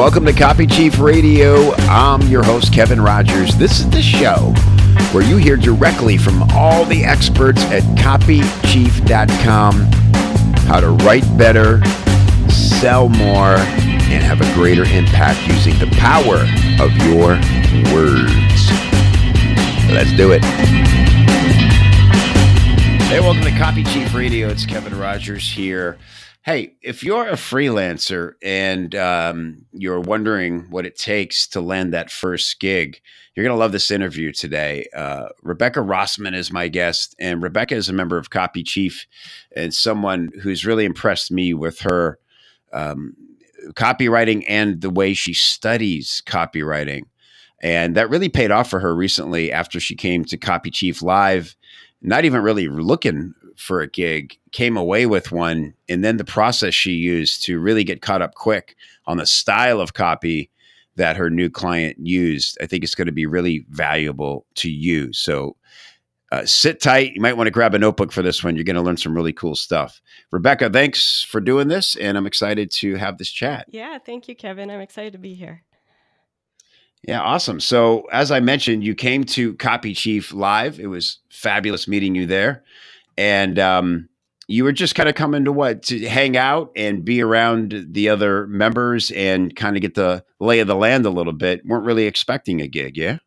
Welcome to Copy Chief Radio. I'm your host, Kevin Rogers. This is the show where you hear directly from all the experts at copychief.com how to write better, sell more, and have a greater impact using the power of your words. Let's do it. Hey, welcome to Copy Chief Radio. It's Kevin Rogers here. Hey, if you're a freelancer and um, you're wondering what it takes to land that first gig, you're going to love this interview today. Uh, Rebecca Rosman is my guest, and Rebecca is a member of Copy Chief and someone who's really impressed me with her um, copywriting and the way she studies copywriting. And that really paid off for her recently after she came to Copy Chief Live, not even really looking for a gig, came away with one, and then the process she used to really get caught up quick on the style of copy that her new client used, I think it's going to be really valuable to you. So uh, sit tight. You might want to grab a notebook for this one. You're going to learn some really cool stuff. Rebecca, thanks for doing this, and I'm excited to have this chat. Yeah, thank you, Kevin. I'm excited to be here. Yeah, awesome. So, as I mentioned, you came to Copy Chief live. It was fabulous meeting you there and um, you were just kind of coming to what to hang out and be around the other members and kind of get the lay of the land a little bit. weren't really expecting a gig, yeah.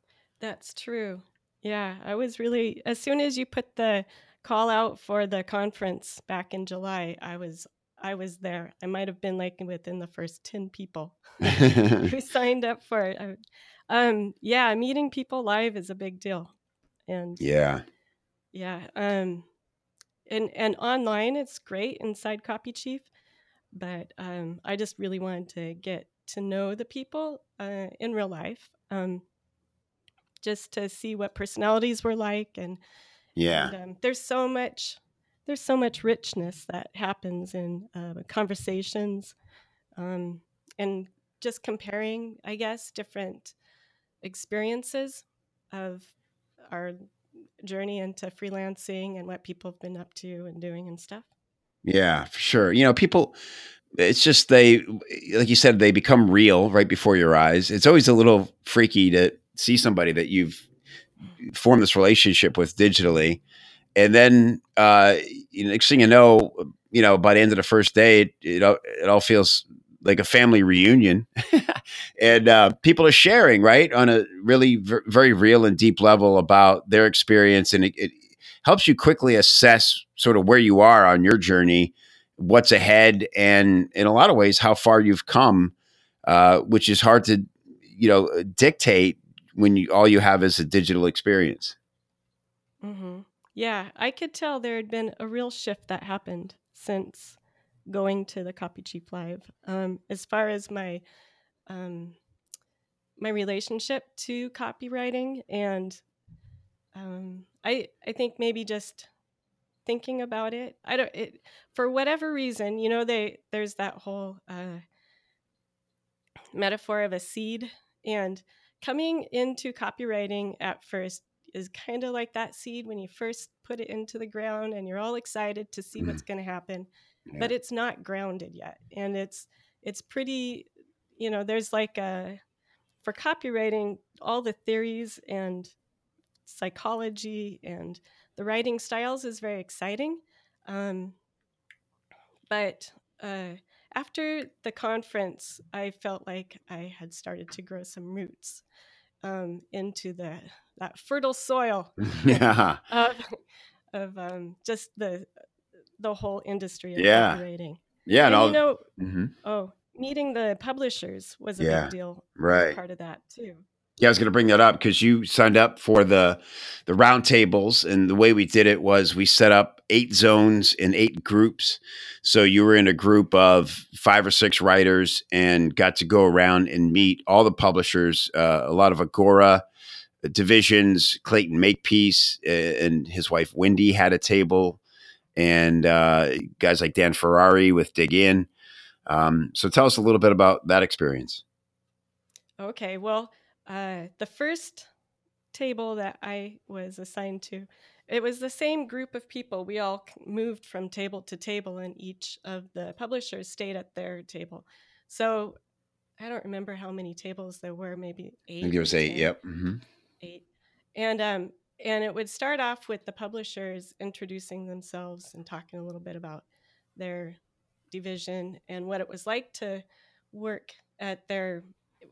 That's true. Yeah, I was really as soon as you put the call out for the conference back in July, I was I was there. I might have been like within the first 10 people who signed up for it. Um yeah, meeting people live is a big deal. And Yeah. Yeah, um and and online it's great inside copy chief but um, i just really wanted to get to know the people uh, in real life um, just to see what personalities were like and yeah. and, um, there's so much there's so much richness that happens in uh, conversations um, and just comparing i guess different experiences of our journey into freelancing and what people have been up to and doing and stuff. Yeah, for sure. You know, people it's just they like you said they become real right before your eyes. It's always a little freaky to see somebody that you've formed this relationship with digitally and then uh you know, next thing you know, you know, by the end of the first day, it, it, it all feels like a family reunion and uh, people are sharing right on a really v- very real and deep level about their experience and it, it, helps you quickly assess sort of where you are on your journey what's ahead and in a lot of ways how far you've come uh, which is hard to you know dictate when you all you have is a digital experience mm-hmm. yeah i could tell there had been a real shift that happened since going to the Copy Chief Live. Um, as far as my um, my relationship to copywriting, and um, I I think maybe just thinking about it. I don't it for whatever reason. You know, they there's that whole uh, metaphor of a seed, and coming into copywriting at first is kind of like that seed when you first put it into the ground and you're all excited to see what's going to happen yeah. but it's not grounded yet and it's it's pretty you know there's like a for copywriting all the theories and psychology and the writing styles is very exciting um, but uh, after the conference i felt like i had started to grow some roots um, into the that fertile soil yeah. of, of um, just the the whole industry of yeah. copywriting. Yeah, and, and you know, mm-hmm. oh, meeting the publishers was a yeah. big deal. Right, part of that too. Yeah, I was going to bring that up because you signed up for the the roundtables, and the way we did it was we set up eight zones in eight groups. So you were in a group of five or six writers and got to go around and meet all the publishers, uh, a lot of Agora divisions. Clayton Makepeace uh, and his wife Wendy had a table and uh, guys like Dan Ferrari with Dig In. Um, so tell us a little bit about that experience. Okay, well, uh, the first table that I was assigned to, it was the same group of people. We all moved from table to table, and each of the publishers stayed at their table. So I don't remember how many tables there were, maybe eight. I think there was eight. 10, Yep. Mm-hmm. Eight. And um and it would start off with the publishers introducing themselves and talking a little bit about their division and what it was like to work at their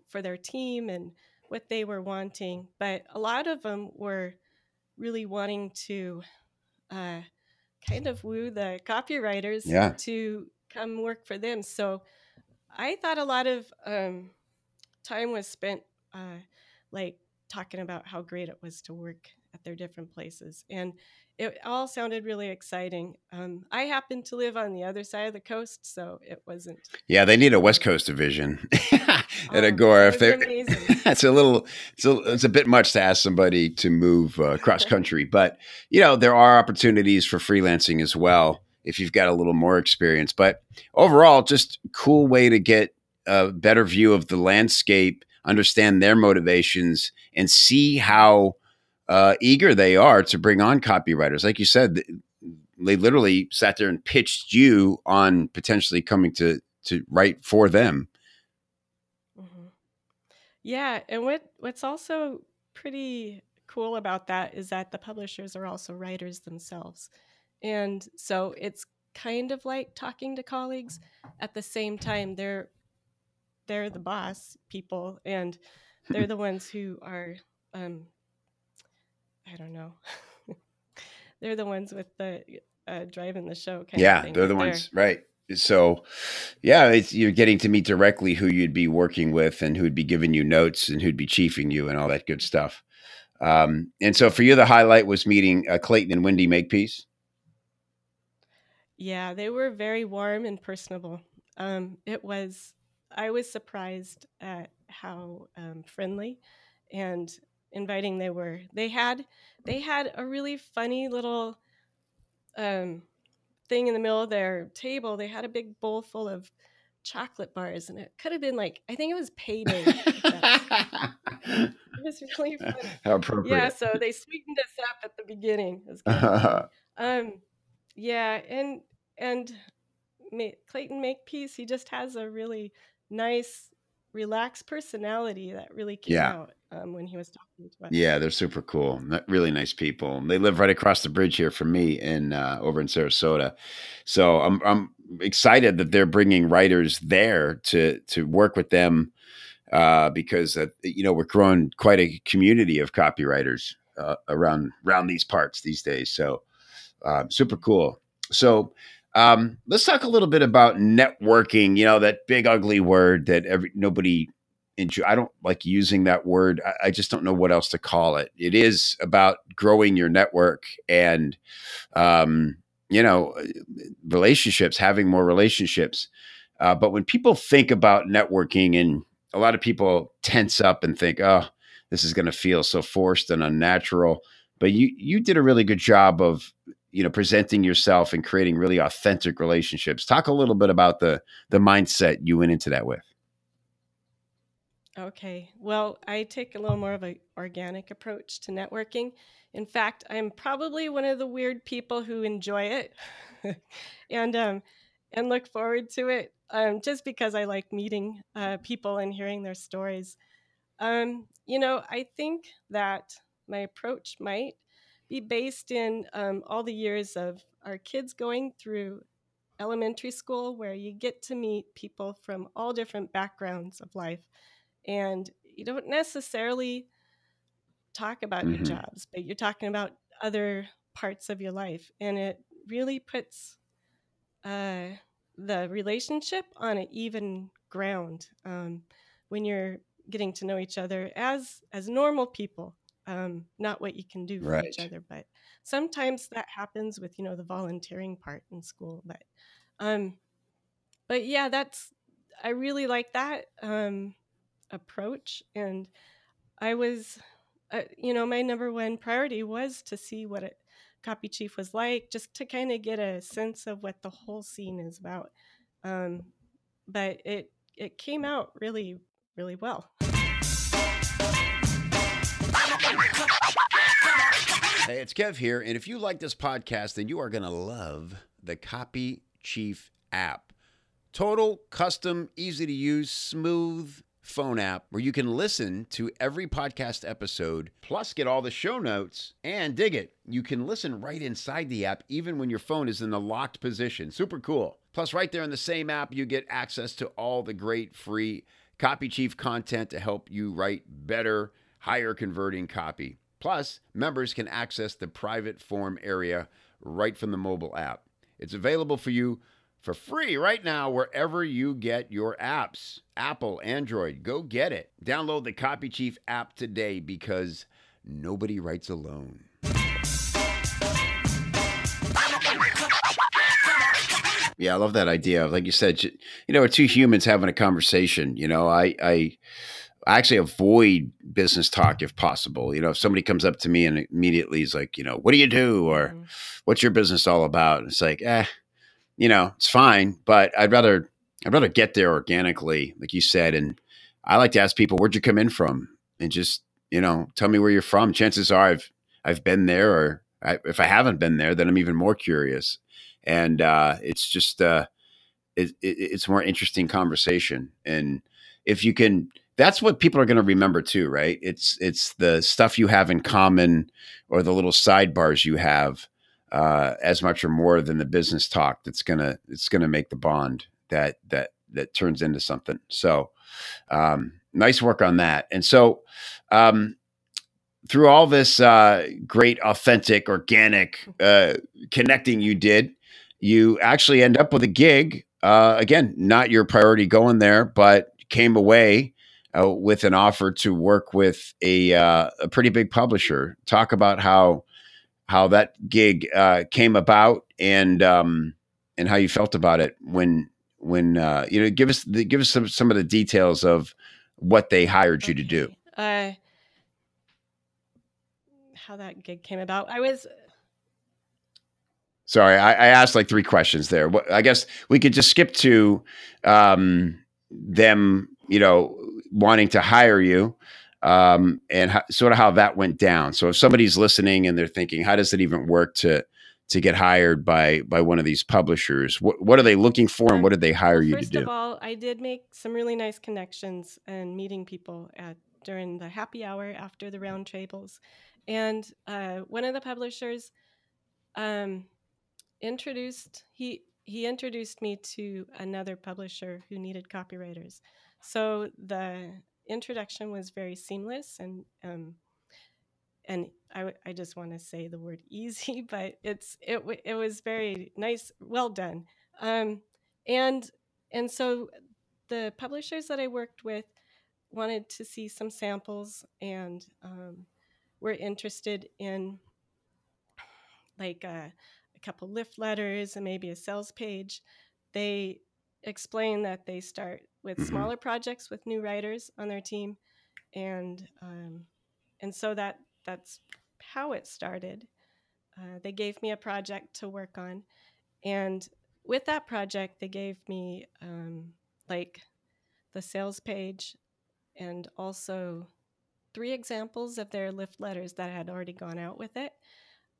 for their team and what they were wanting. But a lot of them were really wanting to uh, kind of woo the copywriters Yeah. to come work for them. So I thought a lot of um, time was spent uh, like talking about how great it was to work at their different places. And it all sounded really exciting. Um, I happen to live on the other side of the coast, so it wasn't. Yeah, they need a West Coast division at Oh, Agora. If they're, it's a little, it's a, it's a bit much to ask somebody to move uh, cross country, but you know there are opportunities for freelancing as well if you've got a little more experience. But overall, just cool way to get a better view of the landscape, understand their motivations, and see how uh, eager they are to bring on copywriters. Like you said, they literally sat there and pitched you on potentially coming to to write for them. hmm Yeah, and what what's also pretty cool about that is that the publishers are also writers themselves, and so it's kind of like talking to colleagues. At the same time, they're they're the boss people, and they're the ones who are, um, I don't know, they're the ones with the uh, driving the show kind of Yeah, they're the but ones, right? So, yeah, it's, you're getting to meet directly who you'd be working with and who'd be giving you notes and who'd be chiefing you and all that good stuff. Um, and so, for you, the highlight was meeting uh, Clayton and Wendy Makepeace. Yeah, they were very warm and personable. Um, it was, I was surprised at how um, friendly and inviting they were. They had, they had a really funny little um, thing in the middle of their table. They had a big bowl full of chocolate bars, and it could have been like, I think it was payday. it was really funny. How appropriate. Yeah, so they sweetened us up at the beginning. It was kind of funny. Um, yeah, and and Clayton Makepeace, he just has a really nice, relaxed personality that really came Yeah. out um, when he was talking to us. Yeah, they're super cool. Really nice people. They live right across the bridge here from me in uh, over in Sarasota. So I'm I'm excited that they're bringing writers there to to work with them uh, because uh, you know we're growing quite a community of copywriters uh, around around these parts these days. So uh, super cool. So um, let's talk a little bit about networking. You know that big ugly word that every nobody enjoy. I don't like using that word. I, I just don't know what else to call it. It is about growing your network and, um, you know, relationships, having more relationships. Uh, but when people think about networking, and a lot of people tense up and think, "Oh, this is going to feel so forced and unnatural." But you you did a really good job of you know presenting yourself and creating really authentic relationships. Talk a little bit about the the mindset you went into that with. Okay. Well, I take a little more of an organic approach to networking. In fact, I'm probably one of the weird people who enjoy it and um, and look forward to it um, just because I like meeting uh, people and hearing their stories. Um, you know, I think that my approach might be based in um, all the years of our kids going through elementary school, where you get to meet people from all different backgrounds of life and you don't necessarily talk about your Mhm. jobs, but you're talking about other parts of your life, and it really puts uh, the relationship on an even ground um, when you're getting to know each other as as normal people, um, not what you can do for each Right. other. But sometimes that happens with you know the volunteering part in school, but um, but yeah, that's I really like that. Um, approach and i was uh, you know my number one priority was to see what a copy chief was like just to kind of get a sense of what the whole scene is about um, but it it came out really really well Hey, it's Kev here. And if you like this podcast, then you are going to love the Copy Chief app. Total, custom, easy to use, smooth phone app where you can listen to every podcast episode, plus get all the show notes and dig it. You can listen right inside the app, even when your phone is in the locked position. Super cool. Plus, right there in the same app, you get access to all the great free Copy Chief content to help you write better, higher converting copy. Plus, members can access the private form area right from the mobile app. It's available for you for free right now wherever you get your apps. Apple, Android, go get it. Download the Copy Chief app today because nobody writes alone. Yeah, I love that idea. Like you said, you know, two humans having a conversation. You know, I, I, I actually avoid business talk if possible. You know, if somebody comes up to me and immediately is like, you know, what do you do, or mm-hmm. what's your business all about? It's like, eh, you know, it's fine, but I'd rather I'd rather get there organically, like you said. And I like to ask people, where'd you come in from? And just, you know, tell me where you're from. Chances are I've I've been there or I, if I haven't been there, then I'm even more curious. And uh, it's just uh, it, it, it's more interesting conversation. And if you can, that's what people are going to remember too, right? It's it's the stuff you have in common or the little sidebars you have uh, as much or more than the business talk that's gonna it's gonna make the bond that that that turns into something. So um, nice work on that. And so um, through all this uh, great, authentic, organic uh, connecting you did, you actually end up with a gig. Uh, again, not your priority going there, but came away uh, with an offer to work with a, uh, a pretty big publisher. Talk about how how that gig uh, came about and um, and how you felt about it when when uh, you know give us the, give us some some of the details of what they hired you okay. to do. Uh, how that gig came about. I was sorry, I, I asked like three questions there. I guess we could just skip to um, them, you know, wanting to hire you um, and how, sort of how that went down. So if somebody's listening and they're thinking, how does it even work to to get hired by by one of these publishers? What what are they looking for, and what did they hire well, you to do? First of all, I did make some really nice connections and meeting people at during the happy hour after the round tables, and uh, one of the publishers um, introduced he he introduced me to another publisher who needed copywriters. So the introduction was very seamless and um, and I, I just want to say the word easy, but it's it it was very nice, well done. Um, and and so the publishers that I worked with wanted to see some samples and um, were interested in like a, a couple lift letters and maybe a sales page. They explain that they start with mm-hmm. smaller projects with new writers on their team, and um, and so that that's how it started. Uh, they gave me a project to work on, and with that project, they gave me um, like the sales page and also three examples of their lift letters that had already gone out with it.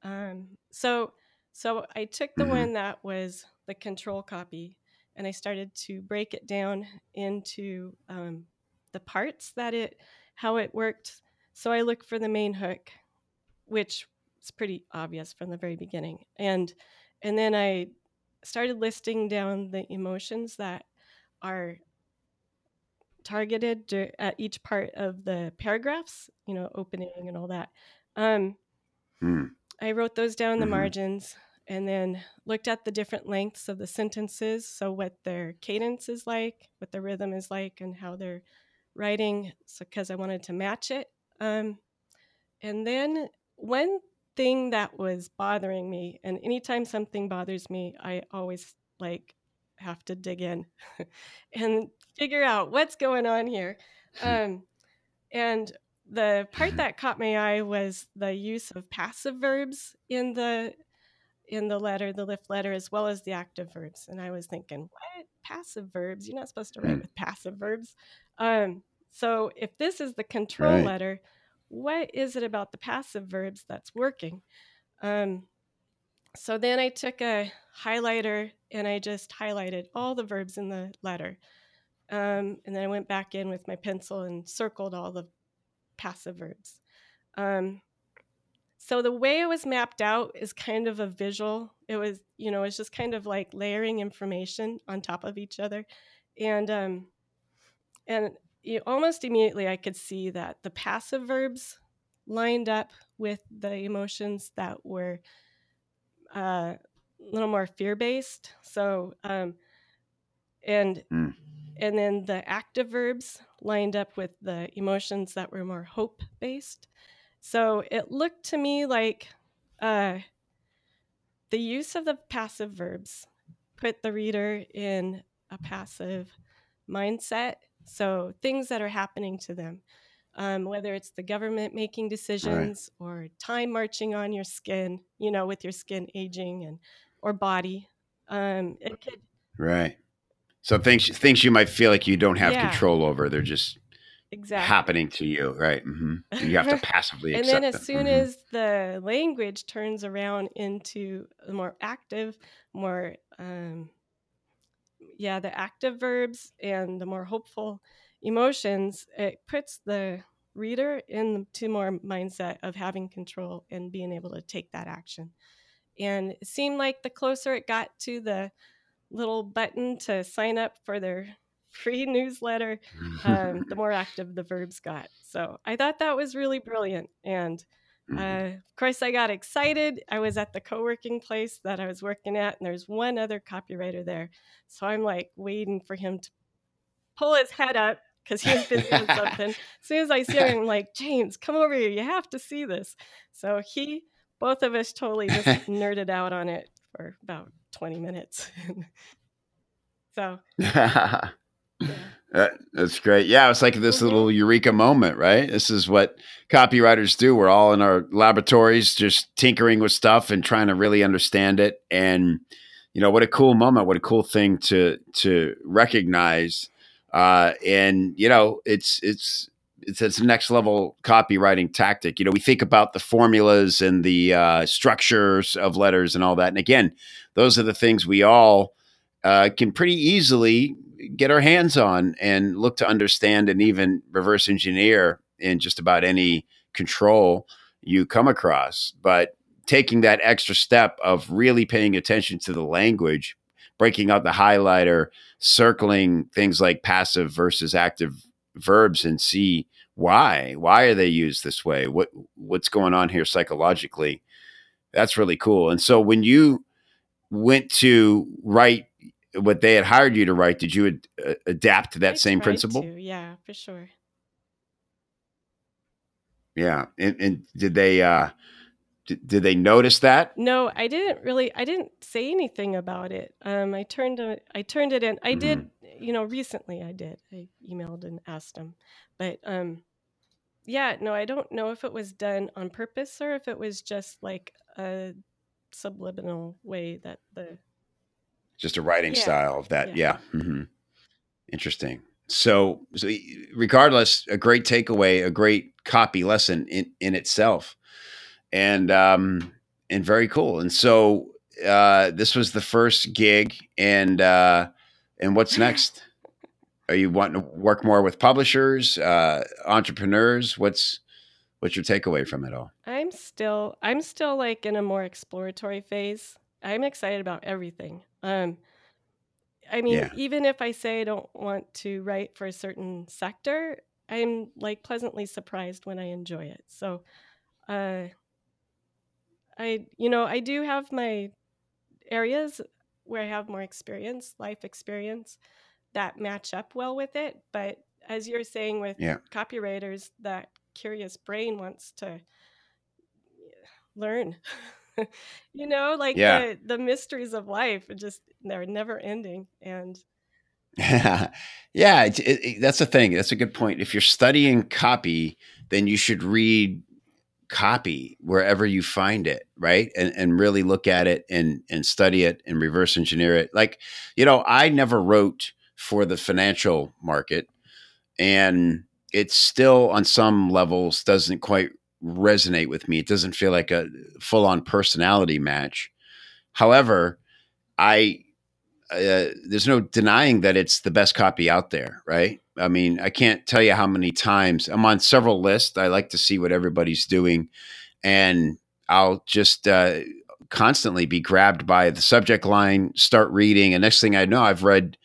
Um, so so I took the mm-hmm. one that was the control copy and I started to break it down into um, the parts that it, how it worked. So I look for the main hook, which is pretty obvious from the very beginning, and and then I started listing down the emotions that are targeted at each part of the paragraphs, you know, opening and all that. Um, mm. I wrote those down in the mm-hmm. margins and then looked at the different lengths of the sentences. So, what their cadence is like, what the rhythm is like, and how they're writing, so because I wanted to match it. Um, and then, one thing that was bothering me, and anytime something bothers me, I always like have to dig in and figure out what's going on here. Um, and the part that caught my eye was the use of passive verbs in the in the letter, the lift letter, as well as the active verbs. And I was thinking, what? Passive verbs? You're not supposed to write mm. with passive verbs. Um, so if this is the control right. letter, what is it about the passive verbs that's working? Um, so then I took a highlighter and I just highlighted all the verbs in the letter. Um, and then I went back in with my pencil and circled all the passive verbs. Um, so the way it was mapped out is kind of a visual. It was, you know, it's just kind of like layering information on top of each other. And um, and you, almost immediately I could see that the passive verbs lined up with the emotions that were uh, a little more fear based. So, um, and mm. and then the active verbs lined up with the emotions that were more hope based. So it looked to me like uh, the use of the passive verbs put the reader in a passive mindset. So things that are happening to them, um, whether it's the government making decisions right. or time marching on your skin, you know, with your skin aging and or body. Um, it could right. So things things you might feel like you don't have yeah. control over, they're just exactly happening to you, right? Mm-hmm. You have to passively. Accept. And then as them. soon mm-hmm. as the language turns around into a more active, more um, yeah, the active verbs and the more hopeful emotions, it puts the reader into more mindset of having control and being able to take that action. And it seemed like the closer it got to the little button to sign up for their free newsletter, um, the more active the verbs got. So I thought that was really brilliant. And uh, mm-hmm. of course, I got excited. I was at the co working place that I was working at, and there's one other copywriter there. So I'm like waiting for him to pull his head up because he was busy with something. As soon as I see him, I'm like, James, come over here. You have to see this. So he, both of us totally just nerded out on it for about 20 minutes. so. That, that's great. Yeah, it's like this mm-hmm. little eureka moment, right? This is what copywriters do. We're all in our laboratories just tinkering with stuff and trying to really understand it. And you know, what a cool moment, what a cool thing to to recognize uh, and you know, it's it's it's it's a next level copywriting tactic. You know, we think about the formulas and the uh, structures of letters and all that. And again, those are the things we all uh, can pretty easily get our hands on and look to understand and even reverse engineer in just about any control you come across. But taking that extra step of really paying attention to the language, breaking out the highlighter, circling things like passive versus active verbs and see why why are they used this way? What what's going on here psychologically? That's really cool. And so when you went to write what they had hired you to write did you ad- uh, adapt to that I same principle to, yeah for sure yeah and, and did they uh did, did they notice that? No, I didn't really. I didn't say anything about it. Um, I turned. I turned it in. I mm-hmm. did. You know, recently I did. I emailed and asked them, but um, yeah, no, I don't know if it was done on purpose or if it was just like a subliminal way that the just a writing yeah. style of that. Yeah. yeah. Mm-hmm. Interesting. So, so, regardless, a great takeaway, a great copy lesson in in itself and um, and very cool. And so uh, this was the first gig, and uh, and what's next? Are you wanting to work more with publishers, uh, entrepreneurs? What's what's your takeaway from it all? I'm still I'm still like in a more exploratory phase. I'm excited about everything. Um, I mean, yeah. even if I say I don't want to write for a certain sector, I'm like pleasantly surprised when I enjoy it. So, uh, I, you know, I do have my areas where I have more experience, life experience that match up well with it. But as you're saying with yeah. copywriters, that curious brain wants to learn. you know, like yeah. the, the mysteries of life, just they're never ending. And yeah, it, it, that's the thing. That's a good point. If you're studying copy, then you should read copy wherever you find it right and and really look at it and and study it and reverse engineer it like you know i never wrote for the financial market and it still on some levels doesn't quite resonate with me it doesn't feel like a full on personality match However, I uh, there's no denying that it's the best copy out there, right? I mean, I can't tell you how many times I'm on several lists. I like to see what everybody's doing, and I'll just uh, constantly be grabbed by the subject line, start reading, and next thing I know, I've read,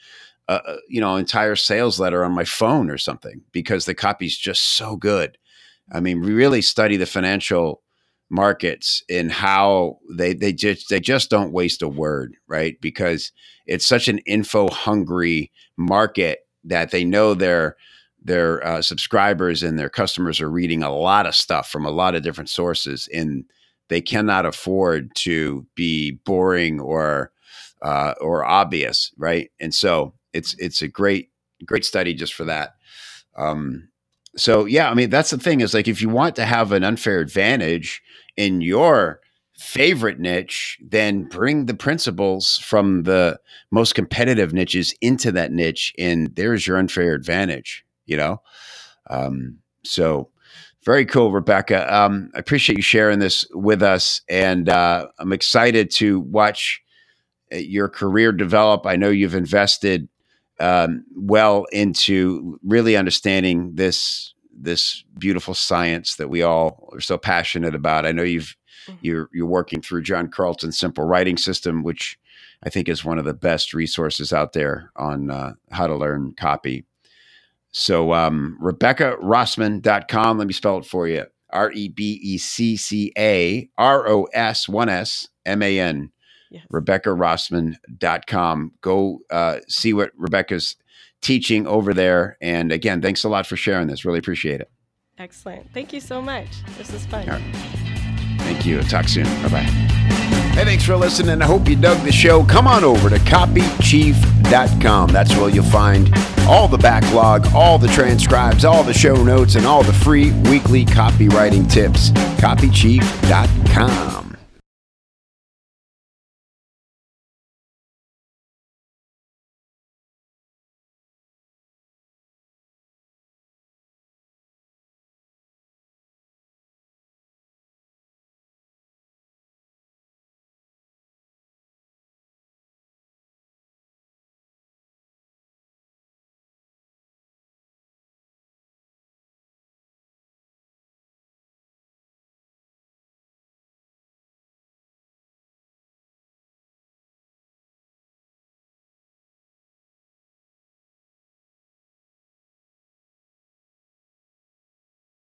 uh, uh you know, entire sales letter on my phone or something because the copy's just so good. I mean, we really study the financial markets and how they they just they just don't waste a word, right? Because it's such an info hungry market that they know their their uh, subscribers and their customers are reading a lot of stuff from a lot of different sources and they cannot afford to be boring or uh, or obvious right and so it's it's a great great study just for that um, so yeah i mean that's the thing is like if you want to have an unfair advantage in your favorite niche, then bring the principles from the most competitive niches into that niche, and there's your unfair advantage. You know, um, so very cool, Rebecca. Um, I appreciate you sharing this with us, and uh, I'm excited to watch uh, your career develop. I know you've invested um, well into really understanding this this beautiful science that we all are so passionate about. I know you've mm-hmm. you're you're working through John Carlton's Simple Writing System, which I think is one of the best resources out there on uh, how to learn copy. So um, RebeccaRossman.com. Let me spell it for you. R E B E C C A R O S 1 S M A N. Yes. RebeccaRossman.com. Go uh, see what Rebecca's teaching over there. And again, thanks a lot for sharing this. Really appreciate it. Excellent. Thank you so much. This is fun. Thank you. Talk soon. Bye bye. Hey, thanks for listening. I hope you dug the show. Come on over to copychief.com. That's where you'll find all the backlog, all the transcribes, all the show notes, and all the free weekly copywriting tips. Copychief.com.